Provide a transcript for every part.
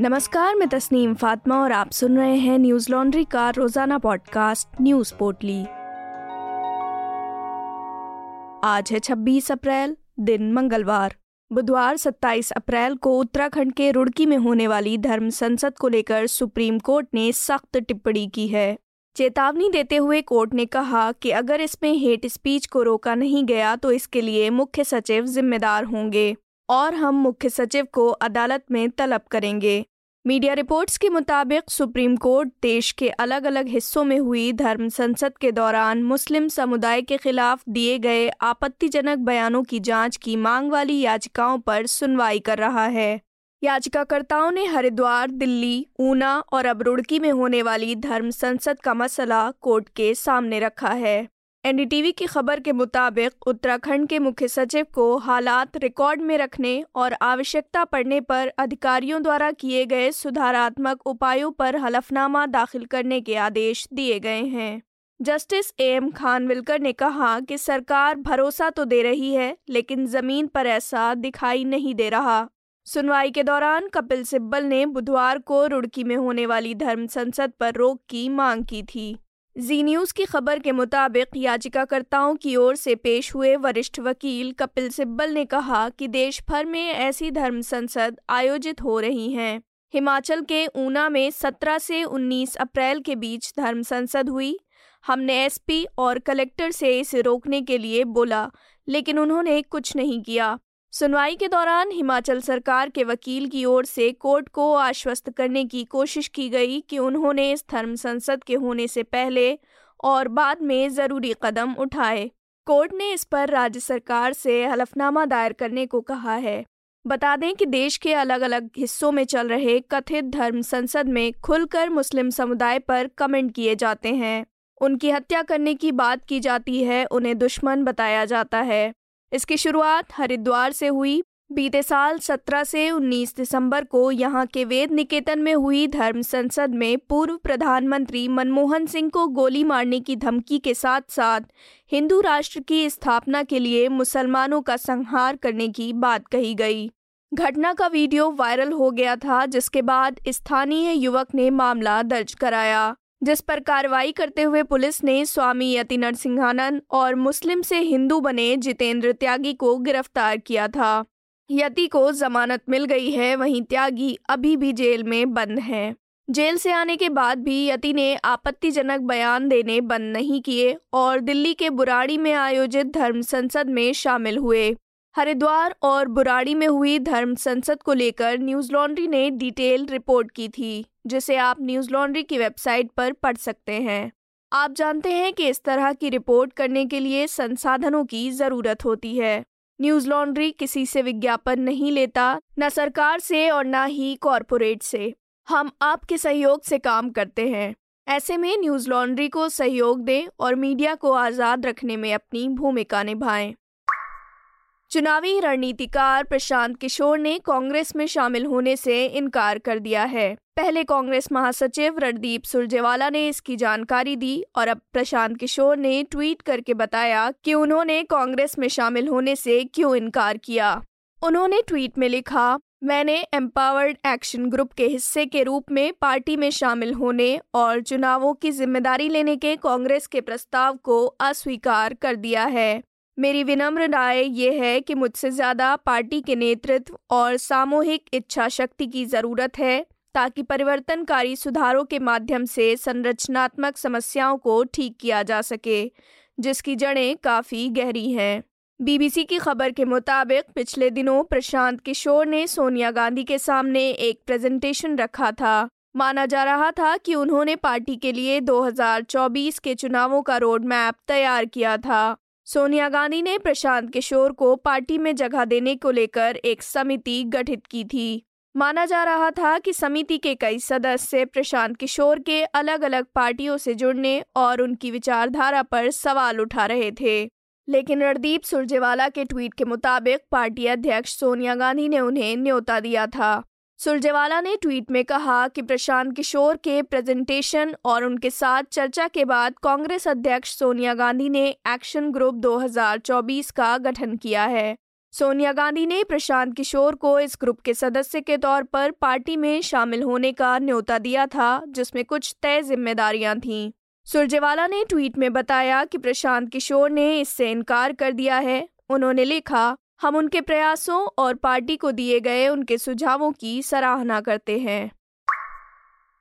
नमस्कार, मैं तस्नीम फातिमा और आप सुन रहे हैं न्यूज़ लॉन्ड्री का रोज़ाना पॉडकास्ट, न्यूज़ पोर्टली। आज है 26 अप्रैल, दिन मंगलवार। बुधवार 27 अप्रैल को उत्तराखंड के रुड़की में होने वाली धर्म संसद को लेकर सुप्रीम कोर्ट ने सख्त टिप्पणी की है। चेतावनी देते हुए कोर्ट ने कहा कि अगर इसमें हेट स्पीच को रोका नहीं गया तो इसके लिए मुख्य सचिव जिम्मेदार होंगे और हम मुख्य सचिव को अदालत में तलब करेंगे। मीडिया रिपोर्ट्स के मुताबिक सुप्रीम कोर्ट देश के अलग अलग हिस्सों में हुई धर्म संसद के दौरान मुस्लिम समुदाय के खिलाफ दिए गए आपत्तिजनक बयानों की जाँच की मांग वाली याचिकाओं पर सुनवाई कर रहा है। याचिकाकर्ताओं ने हरिद्वार, दिल्ली, ऊना और अब रुड़की में होने वाली धर्म संसद का मसला कोर्ट के सामने रखा है। एनडीटीवी की खबर के मुताबिक उत्तराखंड के मुख्य सचिव को हालात रिकॉर्ड में रखने और आवश्यकता पड़ने पर अधिकारियों द्वारा किए गए सुधारात्मक उपायों पर हलफनामा दाखिल करने के आदेश दिए गए हैं। जस्टिस ए एम खानविलकर ने कहा कि सरकार भरोसा तो दे रही है, लेकिन ज़मीन पर ऐसा दिखाई नहीं दे रहा। सुनवाई के दौरान कपिल सिब्बल ने बुधवार को रुड़की में होने वाली धर्म संसद पर रोक की मांग की थी। जी न्यूज़ की खबर के मुताबिक याचिकाकर्ताओं की ओर से पेश हुए वरिष्ठ वकील कपिल सिब्बल ने कहा कि देश भर में ऐसी धर्म संसद आयोजित हो रही हैं। हिमाचल के ऊना में 17 से 19 अप्रैल के बीच धर्म संसद हुई। हमने एसपी और कलेक्टर से इसे रोकने के लिए बोला, लेकिन उन्होंने कुछ नहीं किया। सुनवाई के दौरान हिमाचल सरकार के वकील की ओर से कोर्ट को आश्वस्त करने की कोशिश की गई कि उन्होंने इस धर्म संसद के होने से पहले और बाद में ज़रूरी कदम उठाए। कोर्ट ने इस पर राज्य सरकार से हलफनामा दायर करने को कहा है। बता दें कि देश के अलग अलग हिस्सों में चल रहे कथित धर्म संसद में खुलकर मुस्लिम समुदाय पर कमेंट किए जाते हैं। उनकी हत्या करने की बात की जाती है, उन्हें दुश्मन बताया जाता है। इसकी शुरुआत हरिद्वार से हुई। बीते साल 17 से 19 दिसंबर को यहाँ के वेद निकेतन में हुई धर्म संसद में पूर्व प्रधानमंत्री मनमोहन सिंह को गोली मारने की धमकी के साथ साथ हिंदू राष्ट्र की स्थापना के लिए मुसलमानों का संहार करने की बात कही गई। घटना का वीडियो वायरल हो गया था, जिसके बाद स्थानीय युवक ने मामला दर्ज कराया। जिस पर कार्रवाई करते हुए पुलिस ने स्वामी यति नरसिंहानंद और मुस्लिम से हिंदू बने जितेंद्र त्यागी को गिरफ़्तार किया था। यति को जमानत मिल गई है, वहीं त्यागी अभी भी जेल में बंद हैं। जेल से आने के बाद भी यति ने आपत्तिजनक बयान देने बंद नहीं किए और दिल्ली के बुराड़ी में आयोजित धर्म संसद में शामिल हुए। हरिद्वार और बुराड़ी में हुई धर्म संसद को लेकर न्यूज़ लॉन्ड्री ने डिटेल रिपोर्ट की थी, जिसे आप न्यूज़ लॉन्ड्री की वेबसाइट पर पढ़ सकते हैं। आप जानते हैं कि इस तरह की रिपोर्ट करने के लिए संसाधनों की ज़रूरत होती है। न्यूज़ लॉन्ड्री किसी से विज्ञापन नहीं लेता, न सरकार से और न ही कॉरपोरेट से। हम आपके सहयोग से काम करते हैं। ऐसे में न्यूज़ लॉन्ड्री को सहयोग दें और मीडिया को आज़ाद रखने में अपनी भूमिका निभाएँ। चुनावी रणनीतिकार प्रशांत किशोर ने कांग्रेस में शामिल होने से इनकार कर दिया है। पहले कांग्रेस महासचिव रणदीप सुरजेवाला ने इसकी जानकारी दी और अब प्रशांत किशोर ने ट्वीट करके बताया कि उन्होंने कांग्रेस में शामिल होने से क्यों इनकार किया। उन्होंने ट्वीट में लिखा, मैंने एम्पावर्ड एक्शन ग्रुप के हिस्से के रूप में पार्टी में शामिल होने और चुनावों की ज़िम्मेदारी लेने के कांग्रेस के प्रस्ताव को अस्वीकार कर दिया है। मेरी विनम्र राय ये है कि मुझसे ज़्यादा पार्टी के नेतृत्व और सामूहिक इच्छा शक्ति की ज़रूरत है, ताकि परिवर्तनकारी सुधारों के माध्यम से संरचनात्मक समस्याओं को ठीक किया जा सके, जिसकी जड़ें काफ़ी गहरी हैं। बीबीसी की खबर के मुताबिक, पिछले दिनों प्रशांत किशोर ने सोनिया गांधी के सामने एक प्रेजेंटेशन रखा था। माना जा रहा था कि उन्होंने पार्टी के लिए 2024 के चुनावों का रोड मैप तैयार किया था। सोनिया गांधी ने प्रशांत किशोर को पार्टी में जगह देने को लेकर एक समिति गठित की थी। माना जा रहा था कि समिति के कई सदस्य प्रशांत किशोर के अलग अलग पार्टियों से जुड़ने और उनकी विचारधारा पर सवाल उठा रहे थे। लेकिन रणदीप सुरजेवाला के ट्वीट के मुताबिक पार्टी अध्यक्ष सोनिया गांधी ने उन्हें न्योता दिया था। सुरजेवाला ने ट्वीट में कहा कि प्रशांत किशोर के प्रेजेंटेशन और उनके साथ चर्चा के बाद कांग्रेस अध्यक्ष सोनिया गांधी ने एक्शन ग्रुप 2024 का गठन किया है। सोनिया गांधी ने प्रशांत किशोर को इस ग्रुप के सदस्य के तौर पर पार्टी में शामिल होने का न्योता दिया था, जिसमें कुछ तय जिम्मेदारियाँ थीं। सुरजेवाला ने ट्वीट में बताया कि प्रशांत किशोर ने इससे इनकार कर दिया है। उन्होंने लिखा हम उनके प्रयासों और पार्टी को दिए गए उनके सुझावों की सराहना करते हैं।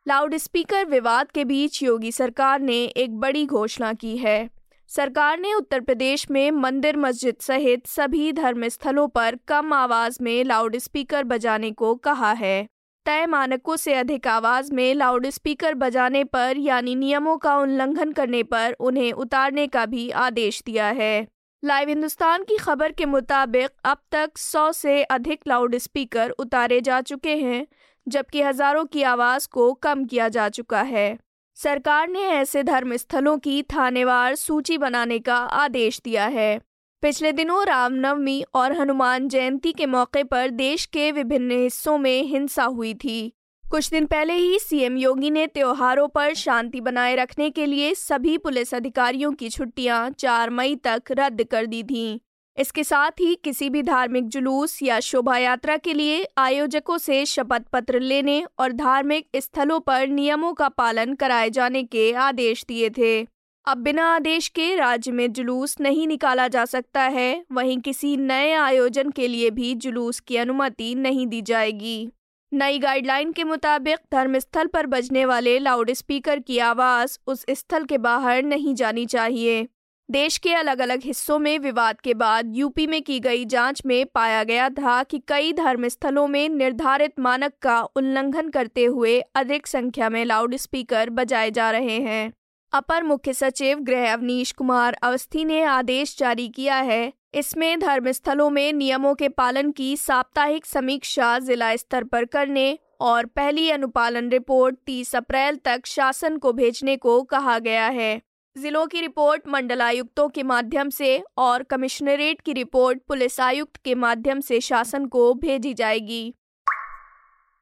लाउड स्पीकर विवाद के बीच योगी सरकार ने एक बड़ी घोषणा की है। सरकार ने उत्तर प्रदेश में मंदिर मस्जिद सहित सभी धर्म स्थलों पर कम आवाज़ में लाउड स्पीकर बजाने को कहा है। तय मानकों से अधिक आवाज़ में लाउड स्पीकर बजाने पर यानी नियमों का उल्लंघन करने पर उन्हें उतारने का भी आदेश दिया है। लाइव हिंदुस्तान की खबर के मुताबिक अब तक 100 से अधिक लाउड स्पीकर उतारे जा चुके हैं, जबकि हज़ारों की आवाज़ को कम किया जा चुका है। सरकार ने ऐसे धर्म स्थलों की थानेवार सूची बनाने का आदेश दिया है। पिछले दिनों रामनवमी और हनुमान जयंती के मौके पर देश के विभिन्न हिस्सों में हिंसा हुई थी। कुछ दिन पहले ही सीएम योगी ने त्योहारों पर शांति बनाए रखने के लिए सभी पुलिस अधिकारियों की छुट्टियाँ 4 मई तक रद्द कर दी थीं। इसके साथ ही किसी भी धार्मिक जुलूस या शोभा यात्रा के लिए आयोजकों से शपथ पत्र लेने और धार्मिक स्थलों पर नियमों का पालन कराए जाने के आदेश दिए थे। अब बिना आदेश के राज्य में जुलूस नहीं निकाला जा सकता है, वहीं किसी नए आयोजन के लिए भी जुलूस की अनुमति नहीं दी जाएगी। नई गाइडलाइन के मुताबिक धर्मस्थल पर बजने वाले लाउड स्पीकर की आवाज़ उस स्थल के बाहर नहीं जानी चाहिए। देश के अलग अलग हिस्सों में विवाद के बाद यूपी में की गई जाँच में पाया गया था कि कई धर्मस्थलों में निर्धारित मानक का उल्लंघन करते हुए अधिक संख्या में लाउड स्पीकर बजाए जा रहे हैं। अपर मुख्य सचिव गृह अवनीश कुमार अवस्थी ने आदेश जारी किया है इसमें धर्मस्थलों में नियमों के पालन की साप्ताहिक समीक्षा जिला स्तर पर करने और पहली अनुपालन रिपोर्ट 30 अप्रैल तक शासन को भेजने को कहा गया है। जिलों की रिपोर्ट मंडलायुक्तों के माध्यम से और कमिश्नरेट की रिपोर्ट पुलिस आयुक्त के माध्यम से शासन को भेजी जाएगी।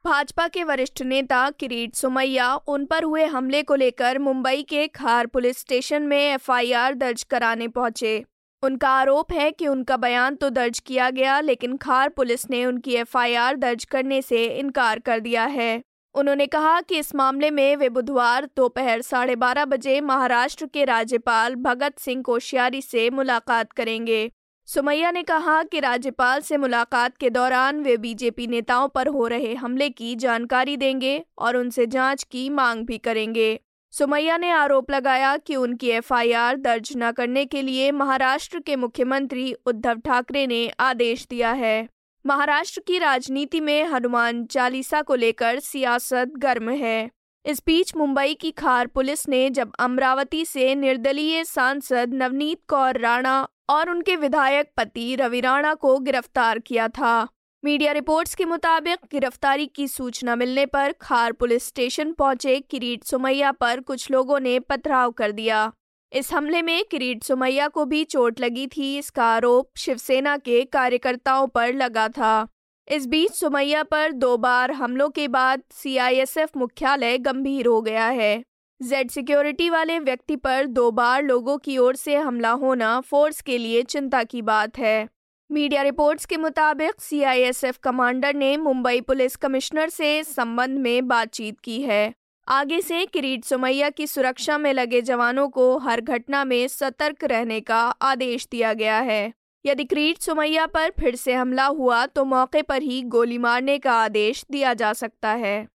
भाजपा के वरिष्ठ नेता किरीट सुमैया उन पर हुए हमले को लेकर मुंबई के खार पुलिस स्टेशन में एफआईआर दर्ज कराने पहुँचे। उनका आरोप है कि उनका बयान तो दर्ज किया गया, लेकिन खार पुलिस ने उनकी एफआईआर दर्ज करने से इनकार कर दिया है। उन्होंने कहा कि इस मामले में वे बुधवार दोपहर साढ़े बारह बजे महाराष्ट्र के राज्यपाल भगत सिंह कोश्यारी से मुलाकात करेंगे। सुमैया ने कहा कि राज्यपाल से मुलाकात के दौरान वे बीजेपी नेताओं पर हो रहे हमले की जानकारी देंगे और उनसे जाँच की मांग भी करेंगे। सुमैया ने आरोप लगाया कि उनकी एफआईआर दर्ज न करने के लिए महाराष्ट्र के मुख्यमंत्री उद्धव ठाकरे ने आदेश दिया है। महाराष्ट्र की राजनीति में हनुमान चालीसा को लेकर सियासत गर्म है। इस बीच मुंबई की खार पुलिस ने जब अमरावती से निर्दलीय सांसद नवनीत कौर राणा और उनके विधायक पति रवि राणा को गिरफ़्तार किया था। मीडिया रिपोर्ट्स के मुताबिक, गिरफ्तारी की सूचना मिलने पर खार पुलिस स्टेशन पहुँचे किरीट सुमैया पर कुछ लोगों ने पथराव कर दिया। इस हमले में किरीट सुमैया को भी चोट लगी थी, इसका आरोप शिवसेना के कार्यकर्ताओं पर लगा था। इस बीच सुमैया पर दो बार हमलों के बाद सीआईएसएफ मुख्यालय गंभीर हो गया है। जेड सिक्योरिटी वाले व्यक्ति पर दो बार लोगों की ओर से हमला होना फोर्स के लिए चिंता की बात है। मीडिया रिपोर्ट्स के मुताबिक सीआईएसएफ कमांडर ने मुंबई पुलिस कमिश्नर से संबंध में बातचीत की है। आगे से किरीट सुमैया की सुरक्षा में लगे जवानों को हर घटना में सतर्क रहने का आदेश दिया गया है। यदि किरीट सुमैया पर फिर से हमला हुआ तो मौके पर ही गोली मारने का आदेश दिया जा सकता है।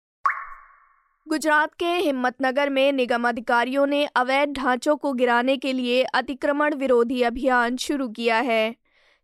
गुजरात के हिम्मतनगर में निगम अधिकारियों ने अवैध ढांचों को गिराने के लिए अतिक्रमण विरोधी अभियान शुरू किया है।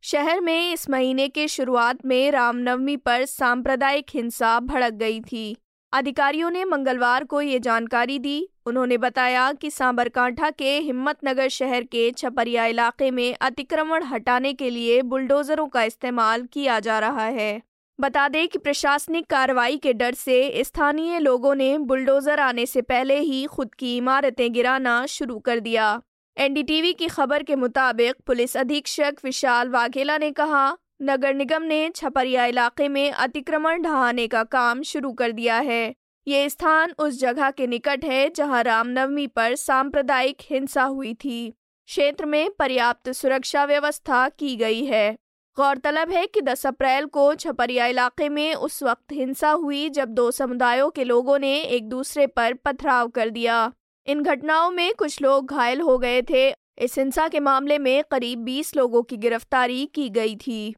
शहर में इस महीने के शुरुआत में रामनवमी पर सांप्रदायिक हिंसा भड़क गई थी। अधिकारियों ने मंगलवार को ये जानकारी दी। उन्होंने बताया कि सांबरकांठा के हिम्मतनगर शहर के छपरिया इलाके में अतिक्रमण हटाने के लिए बुलडोजरों का इस्तेमाल किया जा रहा है। बता दें कि प्रशासनिक कार्रवाई के डर से स्थानीय लोगों ने बुलडोजर आने से पहले ही खुद की इमारतें गिराना शुरू कर दिया। एनडीटीवी की खबर के मुताबिक पुलिस अधीक्षक विशाल वाघेला ने कहा, नगर निगम ने छपरिया इलाके में अतिक्रमण ढहाने का काम शुरू कर दिया है। ये स्थान उस जगह के निकट है जहाँ रामनवमी पर सांप्रदायिक हिंसा हुई थी। क्षेत्र में पर्याप्त सुरक्षा व्यवस्था की गई है। गौरतलब है कि 10 अप्रैल को छपरिया इलाके में उस वक्त हिंसा हुई जब दो समुदायों के लोगों ने एक दूसरे पर पथराव कर दिया। इन घटनाओं में कुछ लोग घायल हो गए थे। इस हिंसा के मामले में करीब 20 लोगों की गिरफ्तारी की गई थी।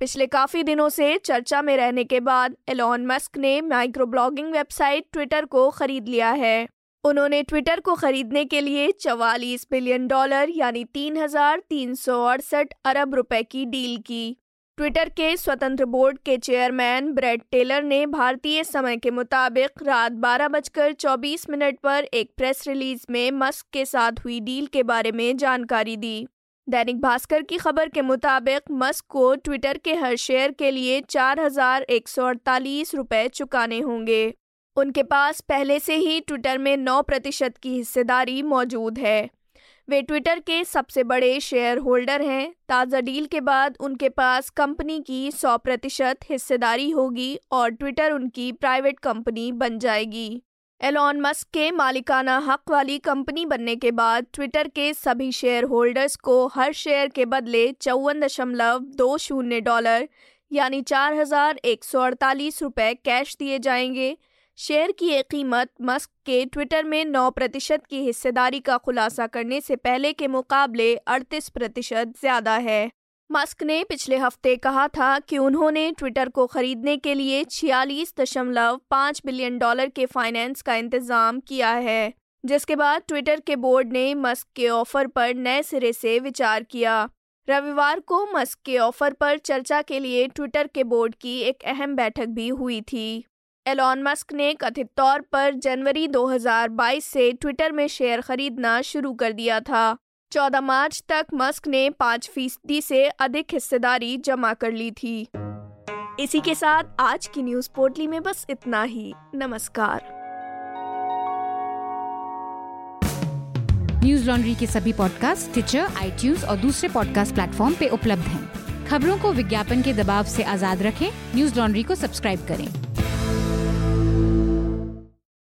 पिछले काफ़ी दिनों से चर्चा में रहने के बाद एलॉन मस्क ने माइक्रो ब्लॉगिंग वेबसाइट ट्विटर को खरीद लिया है। उन्होंने ट्विटर को खरीदने के लिए चवालीस बिलियन डॉलर यानी तीन हज़ार तीन सौ अड़सठ अरब रुपए की डील की। ट्विटर के स्वतंत्र बोर्ड के चेयरमैन ब्रेड टेलर ने भारतीय समय के मुताबिक रात बारह बजकर चौबीस मिनट पर एक प्रेस रिलीज़ में मस्क के साथ हुई डील के बारे में जानकारी दी। दैनिक भास्कर की खबर के मुताबिक मस्क को ट्विटर के हर शेयर के लिए चार हज़ार एक सौ अड़तालीस रुपए चुकाने होंगे। उनके पास पहले से ही ट्विटर में नौ प्रतिशत की हिस्सेदारी मौजूद है। वे ट्विटर के सबसे बड़े शेयर होल्डर हैं। ताज़ा डील के बाद उनके पास कंपनी की 100 प्रतिशत हिस्सेदारी होगी और ट्विटर उनकी प्राइवेट कंपनी बन जाएगी। एलॉन मस्क के मालिकाना हक वाली कंपनी बनने के बाद ट्विटर के सभी शेयर होल्डर्स को हर शेयर के बदले चौवन दशमलव दो शून्य डॉलर, यानी चार हज़ार एक सौ अड़तालीस रुपये कैश दिए जाएँगे। शेयर की कीमत मस्क के ट्विटर में 9 प्रतिशत की हिस्सेदारी का खुलासा करने से पहले के मुकाबले 38 प्रतिशत ज़्यादा है। मस्क ने पिछले हफ़्ते कहा था कि उन्होंने ट्विटर को खरीदने के लिए छियालीस दशमलव पाँच बिलियन डॉलर के फाइनेंस का इंतज़ाम किया है, जिसके बाद ट्विटर के बोर्ड ने मस्क के ऑफ़र पर नए सिरे से विचार किया। रविवार को मस्क के ऑफ़र पर चर्चा के लिए ट्विटर के बोर्ड की एक अहम बैठक भी हुई थी। एलॉन मस्क ने कथित तौर पर जनवरी 2022 से ट्विटर में शेयर खरीदना शुरू कर दिया था। 14 मार्च तक मस्क ने पाँच फ़ीसदी से अधिक हिस्सेदारी जमा कर ली थी। इसी के साथ आज की न्यूज़ पोर्टली में बस इतना ही। नमस्कार। न्यूज़ लॉन्ड्री के सभी पॉडकास्ट ट्विटर आई और दूसरे पॉडकास्ट प्लेटफॉर्म पे उपलब्ध हैं। खबरों को विज्ञापन के दबाव से आज़ाद रखें। न्यूज़ लॉन्ड्री को सब्सक्राइब करें।